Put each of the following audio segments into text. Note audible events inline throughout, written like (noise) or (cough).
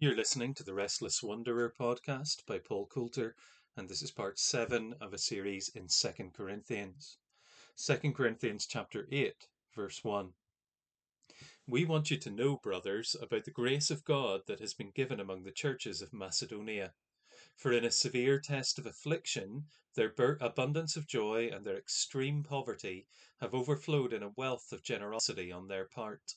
You're listening to the Restless Wanderer podcast by Paul Coulter, and this is part 7 of a series in 2 Corinthians. 2 Corinthians chapter 8, verse 1. We want you to know, brothers, about the grace of God that has been given among the churches of Macedonia. For in a severe test of affliction, their abundance of joy and their extreme poverty have overflowed in a wealth of generosity on their part.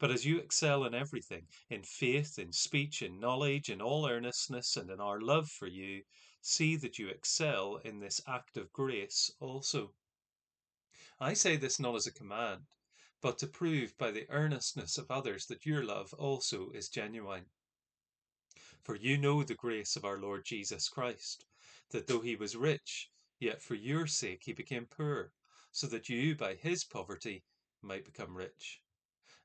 But as you excel in everything, in faith, in speech, in knowledge, in all earnestness, and in our love for you, see that you excel in this act of grace also. I say this not as a command, but to prove by the earnestness of others that your love also is genuine. For you know the grace of our Lord Jesus Christ, that though he was rich, yet for your sake he became poor, so that you by his poverty might become rich.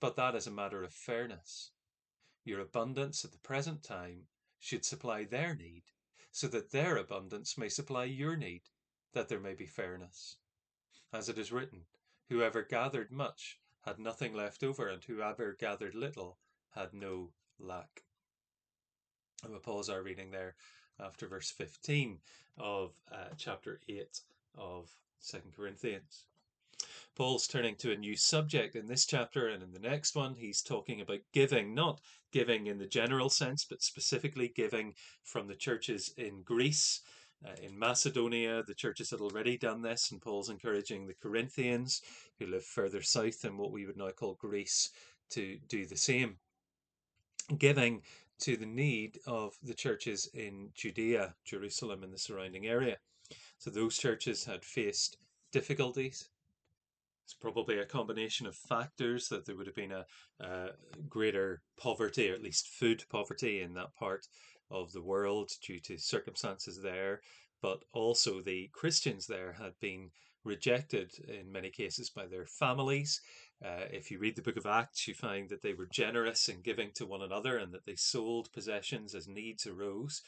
but that is a matter of fairness. Your abundance at the present time should supply their need, so that their abundance may supply your need, that there may be fairness. As it is written, Whoever gathered much had nothing left over, and whoever gathered little had no lack. I will pause our reading there after verse 15 of uh, chapter 8 of 2 Corinthians. Paul's turning to a new subject in this chapter and in the next one. He's talking about giving, not giving in the general sense, but specifically giving from the churches in Greece. Uh, in Macedonia, the churches had already done this, and Paul's encouraging the Corinthians, who live further south in what we would now call Greece, to do the same. Giving to the need of the churches in Judea, Jerusalem, and the surrounding area. So those churches had faced difficulties, it's probably a combination of factors that there would have been a, a, greater poverty, or at least food poverty, in that part of the world due to circumstances there. But also, the Christians there had been rejected in many cases by their families. Uh, if you read the book of Acts, you find that they were generous in giving to one another and that they sold possessions as needs arose.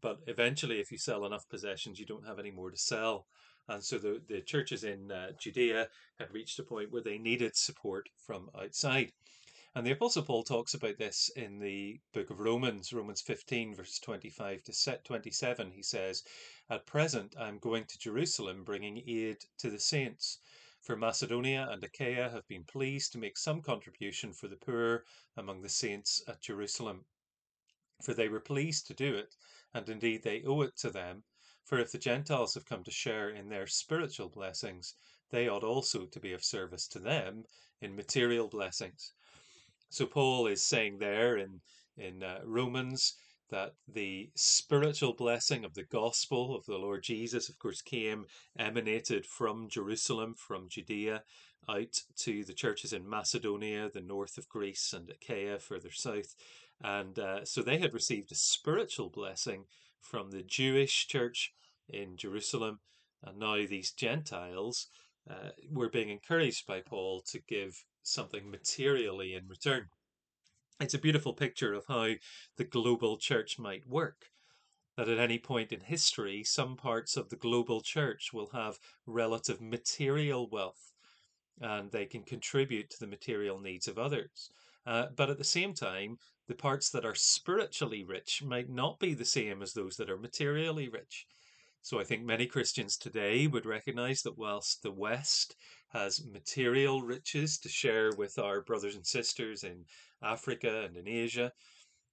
But eventually, if you sell enough possessions, you don't have any more to sell. And so the, the churches in uh, Judea had reached a point where they needed support from outside. And the Apostle Paul talks about this in the book of Romans, Romans 15, verse 25 to 27. He says, At present I am going to Jerusalem, bringing aid to the saints. For Macedonia and Achaia have been pleased to make some contribution for the poor among the saints at Jerusalem. For they were pleased to do it, and indeed they owe it to them for if the Gentiles have come to share in their spiritual blessings, they ought also to be of service to them in material blessings. So Paul is saying there in in uh, Romans that the spiritual blessing of the gospel of the Lord Jesus, of course, came emanated from Jerusalem, from Judea, out to the churches in Macedonia, the north of Greece, and Achaia, further south. And uh, so they had received a spiritual blessing from the Jewish church in Jerusalem. And now these Gentiles uh, were being encouraged by Paul to give something materially in return. It's a beautiful picture of how the global church might work. That at any point in history, some parts of the global church will have relative material wealth and they can contribute to the material needs of others. Uh, but at the same time, the parts that are spiritually rich might not be the same as those that are materially rich. So I think many Christians today would recognize that whilst the West has material riches to share with our brothers and sisters in Africa and in Asia,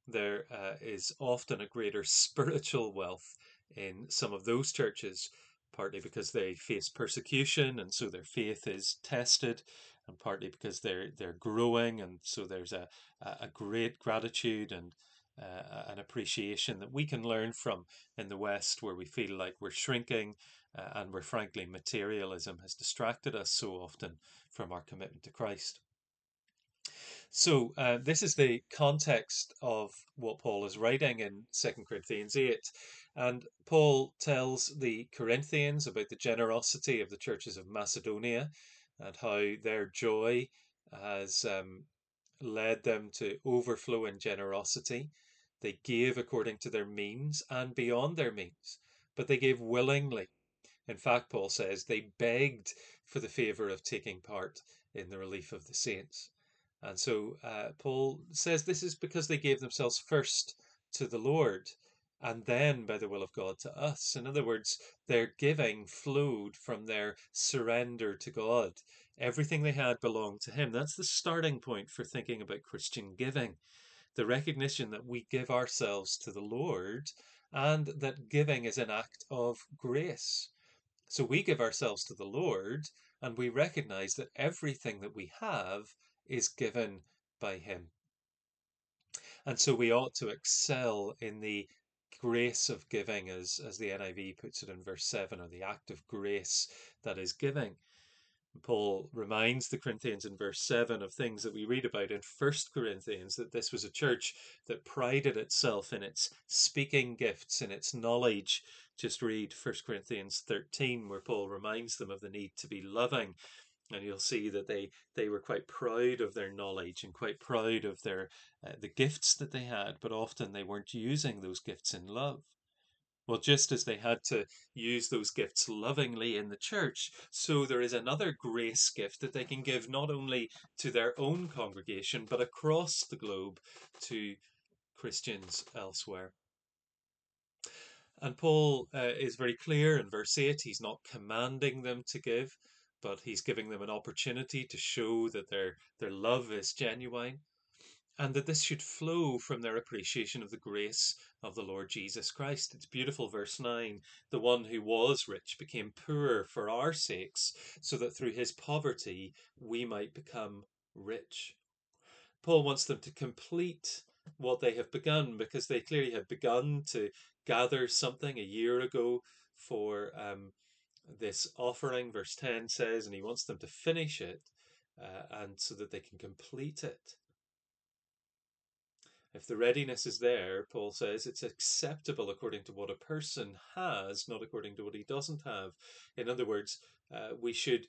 there uh, is often a greater spiritual wealth in some of those churches, partly because they face persecution and so their faith is tested, and partly because they're they're growing, and so there's a a great gratitude and uh, an appreciation that we can learn from in the West, where we feel like we're shrinking, uh, and where frankly materialism has distracted us so often from our commitment to Christ. So uh, this is the context of what Paul is writing in 2 Corinthians 8. And Paul tells the Corinthians about the generosity of the churches of Macedonia and how their joy has um, led them to overflow in generosity. They gave according to their means and beyond their means, but they gave willingly. In fact, Paul says they begged for the favor of taking part in the relief of the saints. And so uh, Paul says this is because they gave themselves first to the Lord and then by the will of God to us. In other words, their giving flowed from their surrender to God. Everything they had belonged to Him. That's the starting point for thinking about Christian giving. The recognition that we give ourselves to the Lord and that giving is an act of grace. So we give ourselves to the Lord and we recognize that everything that we have is given by Him. And so we ought to excel in the grace of giving, as, as the NIV puts it in verse 7, or the act of grace that is giving. Paul reminds the Corinthians in verse 7 of things that we read about in 1 Corinthians that this was a church that prided itself in its speaking gifts, in its knowledge. Just read 1 Corinthians 13, where Paul reminds them of the need to be loving and you'll see that they they were quite proud of their knowledge and quite proud of their uh, the gifts that they had but often they weren't using those gifts in love. Well just as they had to use those gifts lovingly in the church so there is another grace gift that they can give not only to their own congregation but across the globe to christians elsewhere. And Paul uh, is very clear in verse 8, he's not commanding them to give, but he's giving them an opportunity to show that their their love is genuine and that this should flow from their appreciation of the grace of the Lord Jesus Christ. It's beautiful, verse 9. The one who was rich became poor for our sakes, so that through his poverty we might become rich. Paul wants them to complete what they have begun because they clearly have begun to gather something a year ago for um, this offering, verse 10 says, and he wants them to finish it uh, and so that they can complete it. If the readiness is there, Paul says it's acceptable according to what a person has, not according to what he doesn't have. In other words, uh, we should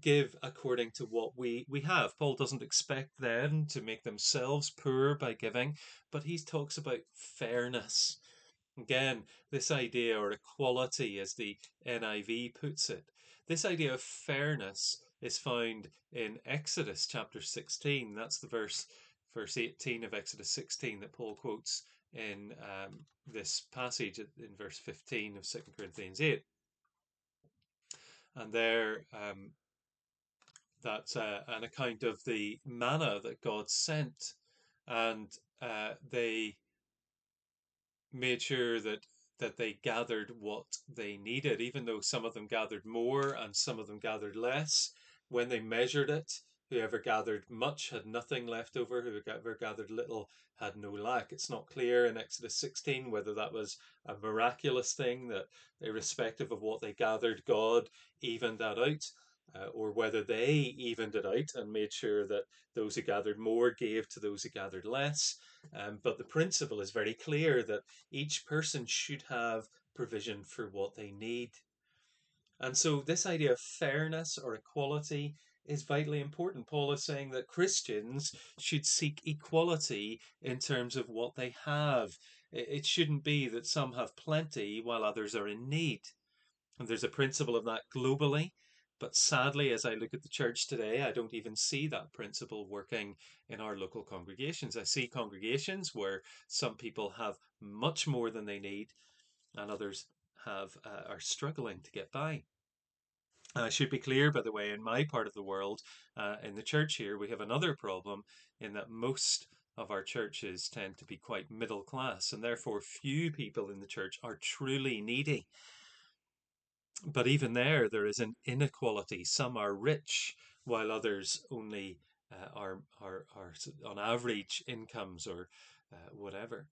give according to what we, we have. Paul doesn't expect them to make themselves poor by giving, but he talks about fairness. Again, this idea or equality, as the NIV puts it, this idea of fairness is found in Exodus chapter 16. That's the verse, verse 18 of Exodus 16 that Paul quotes in um, this passage in verse 15 of 2 Corinthians 8. And there, um, that's uh, an account of the manna that God sent, and uh, they made sure that that they gathered what they needed, even though some of them gathered more and some of them gathered less. When they measured it, whoever gathered much had nothing left over, whoever gathered little had no lack. It's not clear in Exodus 16 whether that was a miraculous thing that, irrespective of what they gathered, God evened that out uh, or whether they evened it out and made sure that those who gathered more gave to those who gathered less. Um, but the principle is very clear that each person should have provision for what they need. And so, this idea of fairness or equality is vitally important. Paul is saying that Christians should seek equality in terms of what they have. It shouldn't be that some have plenty while others are in need. And there's a principle of that globally. But sadly, as I look at the church today, I don't even see that principle working in our local congregations. I see congregations where some people have much more than they need, and others have uh, are struggling to get by. I should be clear, by the way, in my part of the world, uh, in the church here, we have another problem in that most of our churches tend to be quite middle class, and therefore few people in the church are truly needy. But even there, there is an inequality. Some are rich, while others only uh, are, are, are on average incomes or uh, whatever.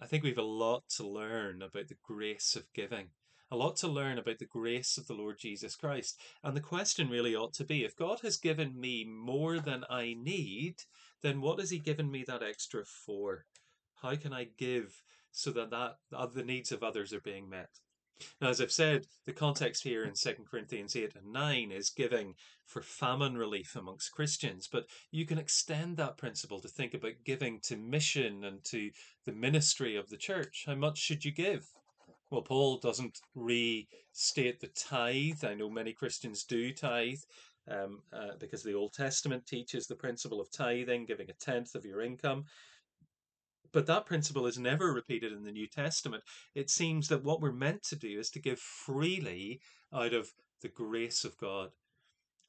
I think we have a lot to learn about the grace of giving, a lot to learn about the grace of the Lord Jesus Christ. And the question really ought to be if God has given me more than I need, then what has He given me that extra for? How can I give so that, that the needs of others are being met? Now, as I've said, the context here in 2 Corinthians 8 and 9 is giving for famine relief amongst Christians, but you can extend that principle to think about giving to mission and to the ministry of the church. How much should you give? Well, Paul doesn't restate the tithe. I know many Christians do tithe um, uh, because the Old Testament teaches the principle of tithing, giving a tenth of your income. But that principle is never repeated in the New Testament. It seems that what we're meant to do is to give freely out of the grace of God.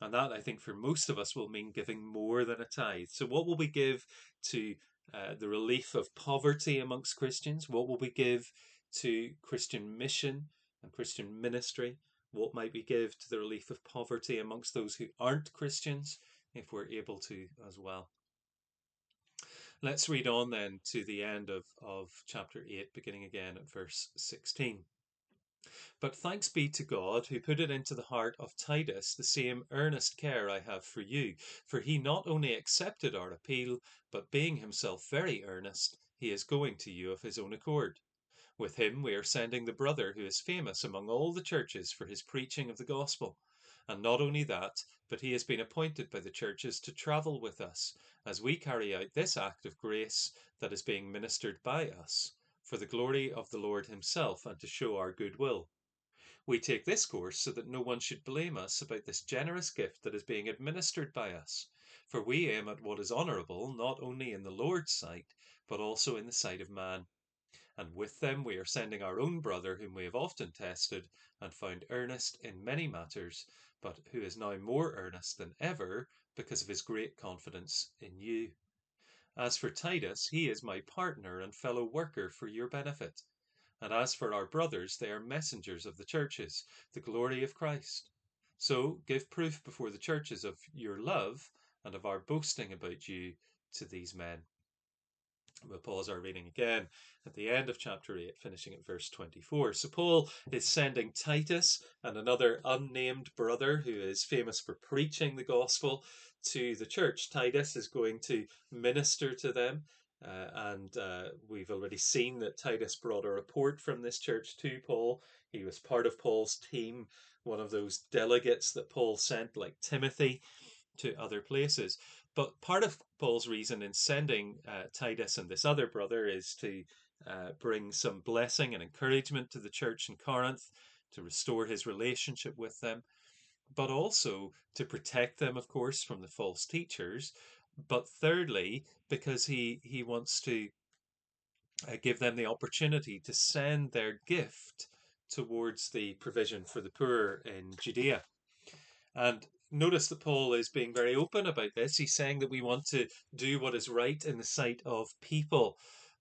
And that, I think, for most of us will mean giving more than a tithe. So, what will we give to uh, the relief of poverty amongst Christians? What will we give to Christian mission and Christian ministry? What might we give to the relief of poverty amongst those who aren't Christians, if we're able to as well? Let's read on then to the end of, of chapter 8, beginning again at verse 16. But thanks be to God who put it into the heart of Titus the same earnest care I have for you. For he not only accepted our appeal, but being himself very earnest, he is going to you of his own accord. With him we are sending the brother who is famous among all the churches for his preaching of the gospel. And not only that, but he has been appointed by the churches to travel with us as we carry out this act of grace that is being ministered by us, for the glory of the Lord Himself and to show our goodwill. We take this course so that no one should blame us about this generous gift that is being administered by us, for we aim at what is honourable not only in the Lord's sight, but also in the sight of man. And with them we are sending our own brother, whom we have often tested and found earnest in many matters, but who is now more earnest than ever because of his great confidence in you. As for Titus, he is my partner and fellow worker for your benefit. And as for our brothers, they are messengers of the churches, the glory of Christ. So give proof before the churches of your love and of our boasting about you to these men. We'll pause our reading again at the end of chapter 8, finishing at verse 24. So, Paul is sending Titus and another unnamed brother who is famous for preaching the gospel to the church. Titus is going to minister to them. Uh, and uh, we've already seen that Titus brought a report from this church to Paul. He was part of Paul's team, one of those delegates that Paul sent, like Timothy, to other places. But part of Paul's reason in sending uh, Titus and this other brother is to uh, bring some blessing and encouragement to the church in Corinth, to restore his relationship with them, but also to protect them, of course, from the false teachers. But thirdly, because he, he wants to uh, give them the opportunity to send their gift towards the provision for the poor in Judea. And notice that Paul is being very open about this. He's saying that we want to do what is right in the sight of people.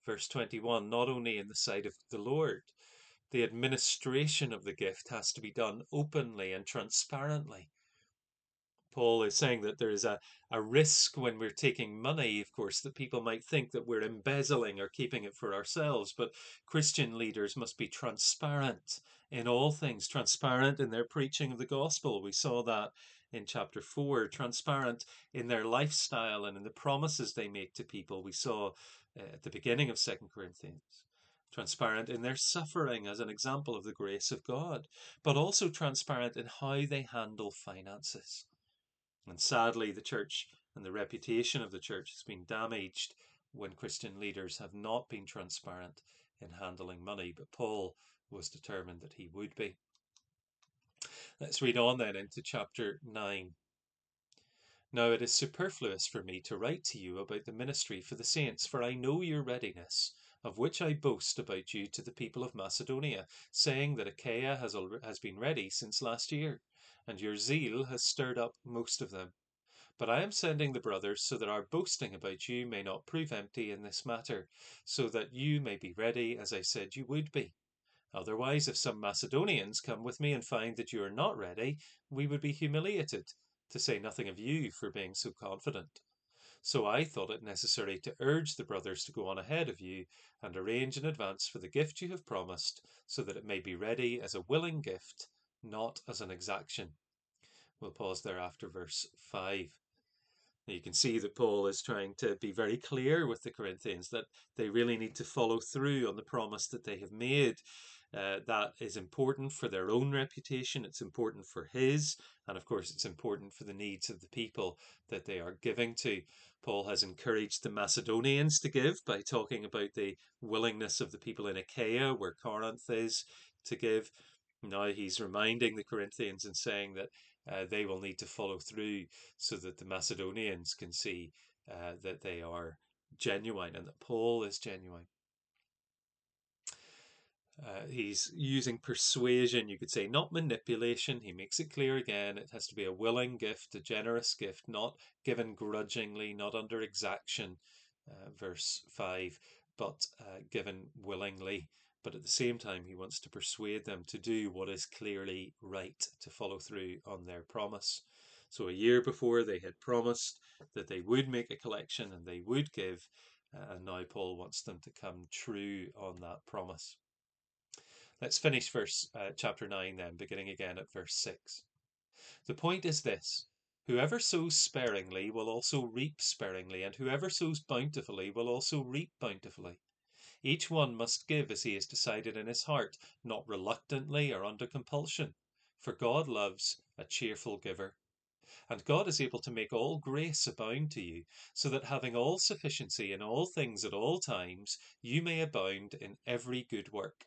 Verse 21 not only in the sight of the Lord. The administration of the gift has to be done openly and transparently. Paul is saying that there is a, a risk when we're taking money, of course, that people might think that we're embezzling or keeping it for ourselves. But Christian leaders must be transparent in all things, transparent in their preaching of the gospel. We saw that in chapter 4, transparent in their lifestyle and in the promises they make to people. We saw uh, at the beginning of Second Corinthians. Transparent in their suffering as an example of the grace of God, but also transparent in how they handle finances. And sadly, the church and the reputation of the church has been damaged when Christian leaders have not been transparent in handling money. But Paul was determined that he would be. Let's read on then into chapter 9. Now it is superfluous for me to write to you about the ministry for the saints, for I know your readiness, of which I boast about you to the people of Macedonia, saying that Achaia has, has been ready since last year, and your zeal has stirred up most of them. But I am sending the brothers so that our boasting about you may not prove empty in this matter, so that you may be ready as I said you would be. Otherwise, if some Macedonians come with me and find that you are not ready, we would be humiliated, to say nothing of you for being so confident. So I thought it necessary to urge the brothers to go on ahead of you and arrange in advance for the gift you have promised, so that it may be ready as a willing gift, not as an exaction. We'll pause there after verse 5. Now you can see that Paul is trying to be very clear with the Corinthians that they really need to follow through on the promise that they have made. Uh, that is important for their own reputation, it's important for his, and of course, it's important for the needs of the people that they are giving to. Paul has encouraged the Macedonians to give by talking about the willingness of the people in Achaia, where Corinth is, to give. Now he's reminding the Corinthians and saying that uh, they will need to follow through so that the Macedonians can see uh, that they are genuine and that Paul is genuine. Uh, he's using persuasion, you could say, not manipulation. He makes it clear again it has to be a willing gift, a generous gift, not given grudgingly, not under exaction, uh, verse 5, but uh, given willingly. But at the same time, he wants to persuade them to do what is clearly right, to follow through on their promise. So a year before, they had promised that they would make a collection and they would give, uh, and now Paul wants them to come true on that promise. Let's finish verse uh, chapter 9 then, beginning again at verse 6. The point is this Whoever sows sparingly will also reap sparingly, and whoever sows bountifully will also reap bountifully. Each one must give as he has decided in his heart, not reluctantly or under compulsion, for God loves a cheerful giver. And God is able to make all grace abound to you, so that having all sufficiency in all things at all times, you may abound in every good work.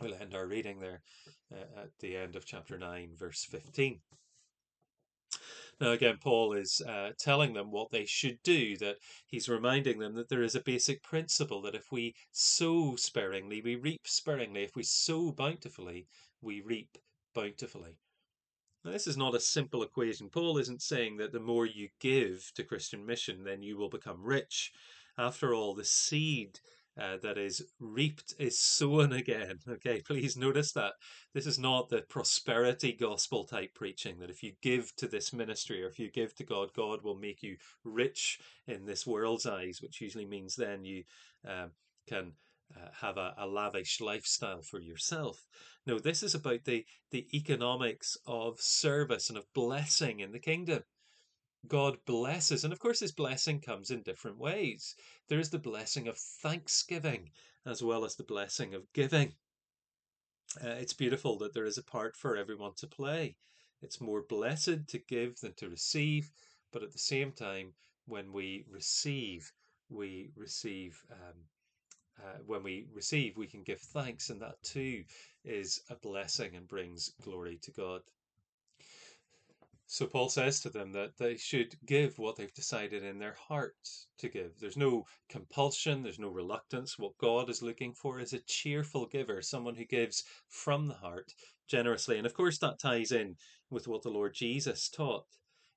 We'll end our reading there uh, at the end of chapter 9, verse 15. Now, again, Paul is uh, telling them what they should do, that he's reminding them that there is a basic principle that if we sow sparingly, we reap sparingly. If we sow bountifully, we reap bountifully. Now, this is not a simple equation. Paul isn't saying that the more you give to Christian mission, then you will become rich. After all, the seed uh, that is reaped is sown again. (laughs) Okay, please notice that. This is not the prosperity gospel type preaching that if you give to this ministry or if you give to God, God will make you rich in this world's eyes, which usually means then you um, can. Uh, have a, a, lavish lifestyle for yourself. No, this is about the, the economics of service and of blessing in the kingdom. God blesses. And of course, His blessing comes in different ways. There is the blessing of thanksgiving as well as the blessing of giving. Uh, it's beautiful that there is a part for everyone to play. It's more blessed to give than to receive, but at the same time, when we receive, we receive. Um, uh, when we receive, we can give thanks, and that too is a blessing and brings glory to God. So Paul says to them that they should give what they've decided in their hearts to give. There's no compulsion, there's no reluctance. What God is looking for is a cheerful giver, someone who gives from the heart generously. And of course, that ties in with what the Lord Jesus taught.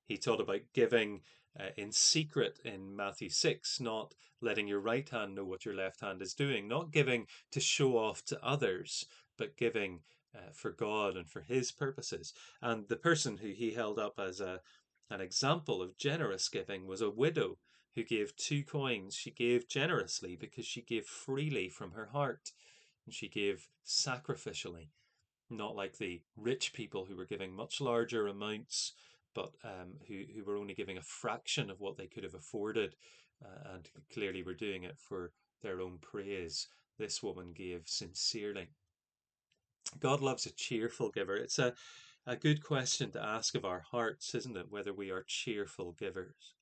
He taught about giving uh, in secret in Matthew 6, not letting your right hand know what your left hand is doing, not giving to show off to others, but giving uh, for God and for His purposes. And the person who he held up as a an example of generous giving was a widow who gave two coins. She gave generously because she gave freely from her heart. And she gave sacrificially, not like the rich people who were giving much larger amounts, but um, who, who were only giving a fraction of what they could have afforded uh, and clearly were doing it for their own praise. This woman gave sincerely. God loves a cheerful giver. It's a, a good question to ask of our hearts, isn't it? Whether we are cheerful givers.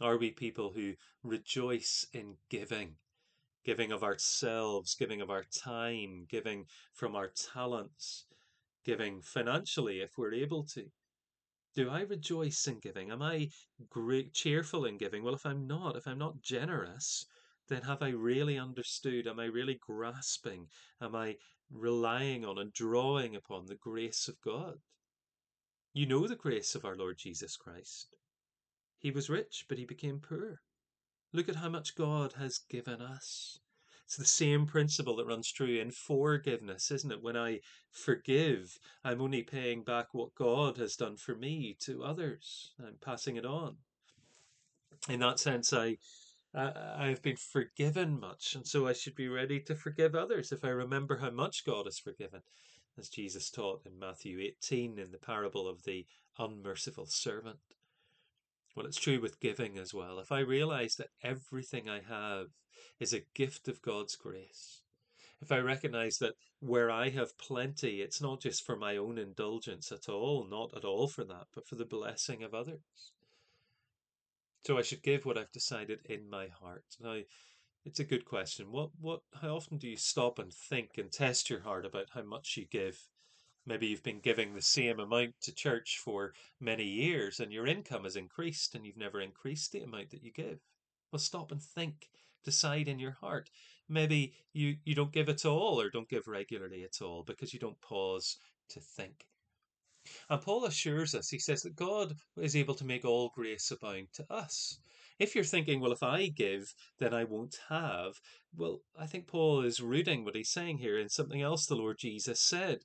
Are we people who rejoice in giving? Giving of ourselves, giving of our time, giving from our talents, giving financially if we're able to. Do I rejoice in giving? Am I great, cheerful in giving? Well, if I'm not, if I'm not generous, then have I really understood? Am I really grasping? Am I relying on and drawing upon the grace of God? You know the grace of our Lord Jesus Christ. He was rich, but he became poor. Look at how much God has given us. It's the same principle that runs true in forgiveness, isn't it? When I forgive, I'm only paying back what God has done for me to others. I'm passing it on. In that sense, I I have been forgiven much, and so I should be ready to forgive others if I remember how much God has forgiven, as Jesus taught in Matthew 18 in the parable of the unmerciful servant. Well, it's true with giving as well. If I realize that everything I have is a gift of God's grace, if I recognize that where I have plenty, it's not just for my own indulgence at all, not at all for that, but for the blessing of others. So I should give what I've decided in my heart. Now, it's a good question. What, what, how often do you stop and think and test your heart about how much you give? Maybe you've been giving the same amount to church for many years and your income has increased and you've never increased the amount that you give. Well, stop and think. Decide in your heart. Maybe you, you don't give at all or don't give regularly at all because you don't pause to think. And Paul assures us, he says that God is able to make all grace abound to us. If you're thinking, well, if I give, then I won't have, well, I think Paul is rooting what he's saying here in something else the Lord Jesus said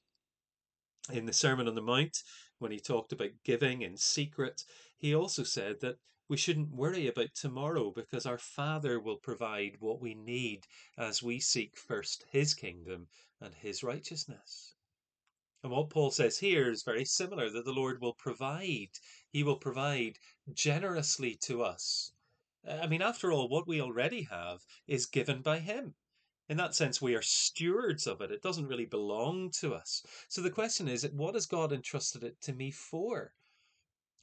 in the Sermon on the Mount, when he talked about giving in secret, he also said that we shouldn't worry about tomorrow because our Father will provide what we need as we seek first his kingdom and his righteousness. And what Paul says here is very similar that the Lord will provide. He will provide generously to us. Uh, I mean, after all, what we already have is given by Him in that sense, we are stewards of it. It doesn't really belong to us. So the question is, what has God entrusted it to me for?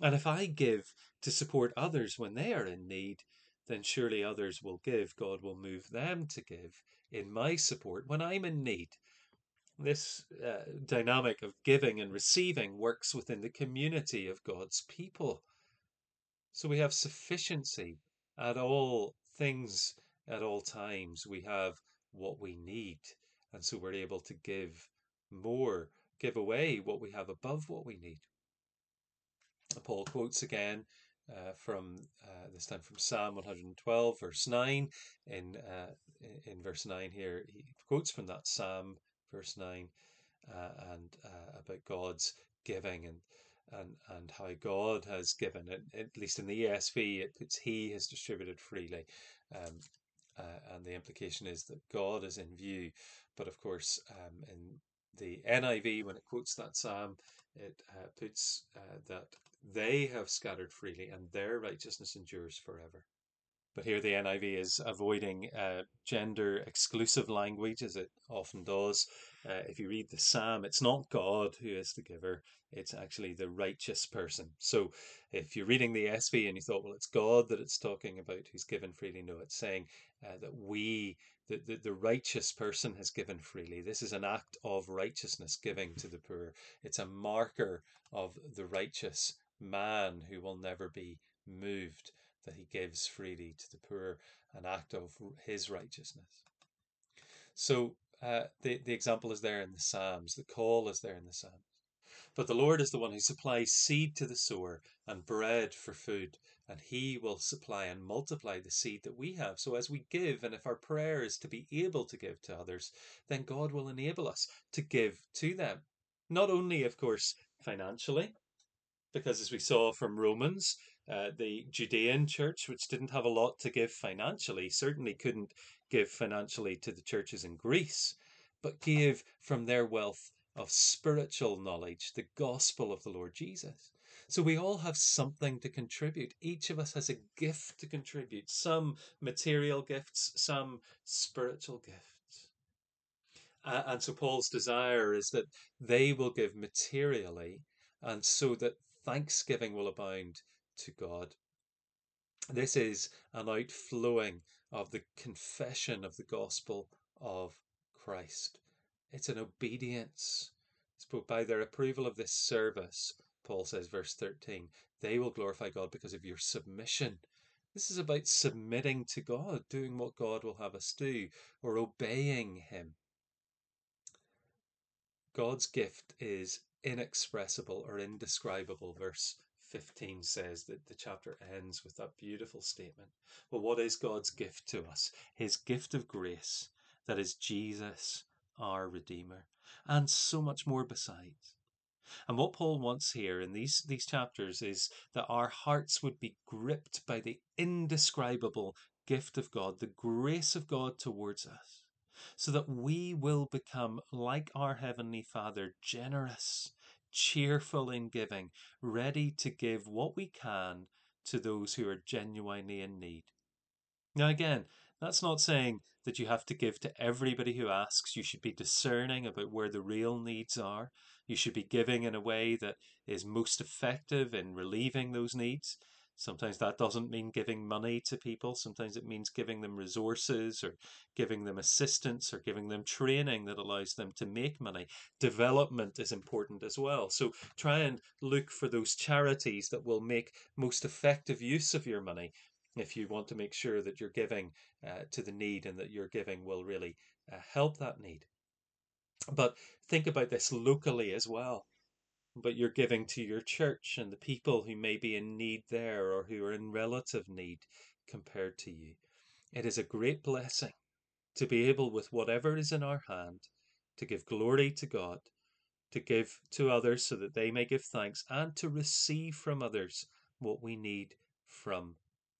And if I give to support others when they are in need, then surely others will give. God will move them to give in my support when I'm in need. This uh, dynamic of giving and receiving works within the community of God's people. So we have sufficiency at all things, at all times. We have what we need. And so we're able to give more, give away what we have above what we need. Paul quotes again uh, from uh, this time from Psalm 112, verse 9. In, uh, in verse 9 here, he quotes from that Psalm, verse 9, uh, and uh, about God's giving and and and how God has given it. At least in the ESV, it puts He has distributed freely. Um, uh, and the implication is that God is in view. But of course, um, in the NIV, when it quotes that psalm, it uh, puts uh, that they have scattered freely and their righteousness endures forever. But here the NIV is avoiding uh, gender exclusive language as it often does. Uh, if you read the psalm, it's not God who is the giver, it's actually the righteous person. So if you're reading the ESV and you thought, well, it's God that it's talking about who's given freely, no, it's saying uh, that we, the, the, the righteous person has given freely. This is an act of righteousness giving to the poor. It's a marker of the righteous man who will never be moved that he gives freely to the poor, an act of his righteousness. So uh, the, the example is there in the Psalms, the call is there in the Psalms. But the Lord is the one who supplies seed to the sower and bread for food, and He will supply and multiply the seed that we have. So as we give, and if our prayer is to be able to give to others, then God will enable us to give to them. Not only, of course, financially, because as we saw from Romans, uh, the Judean church, which didn't have a lot to give financially, certainly couldn't give financially to the churches in Greece, but gave from their wealth of spiritual knowledge, the gospel of the Lord Jesus. So we all have something to contribute. Each of us has a gift to contribute some material gifts, some spiritual gifts. Uh, and so Paul's desire is that they will give materially, and so that thanksgiving will abound to God. This is an outflowing of the confession of the gospel of Christ. It's an obedience. So by their approval of this service, Paul says, verse 13, they will glorify God because of your submission. This is about submitting to God, doing what God will have us do, or obeying Him. God's gift is inexpressible or indescribable. Verse 15 says that the chapter ends with that beautiful statement. Well, what is God's gift to us? His gift of grace, that is Jesus, our Redeemer, and so much more besides. And what Paul wants here in these, these chapters is that our hearts would be gripped by the indescribable gift of God, the grace of God towards us, so that we will become like our Heavenly Father, generous, cheerful in giving, ready to give what we can to those who are genuinely in need. Now, again, that's not saying that you have to give to everybody who asks. You should be discerning about where the real needs are. You should be giving in a way that is most effective in relieving those needs. Sometimes that doesn't mean giving money to people. Sometimes it means giving them resources or giving them assistance or giving them training that allows them to make money. Development is important as well. So try and look for those charities that will make most effective use of your money if you want to make sure that you're giving uh, to the need and that your giving will really uh, help that need. But think about this locally as well. But you're giving to your church and the people who may be in need there or who are in relative need compared to you. It is a great blessing to be able, with whatever is in our hand, to give glory to God, to give to others so that they may give thanks, and to receive from others what we need from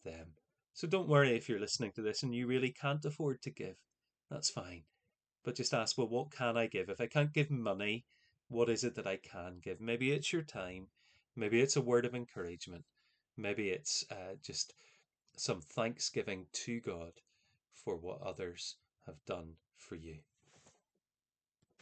them. So don't worry if you're listening to this and you really can't afford to give. That's fine. But just ask, well, what can I give? If I can't give money, what is it that I can give? Maybe it's your time. Maybe it's a word of encouragement. Maybe it's uh, just some thanksgiving to God for what others have done for you.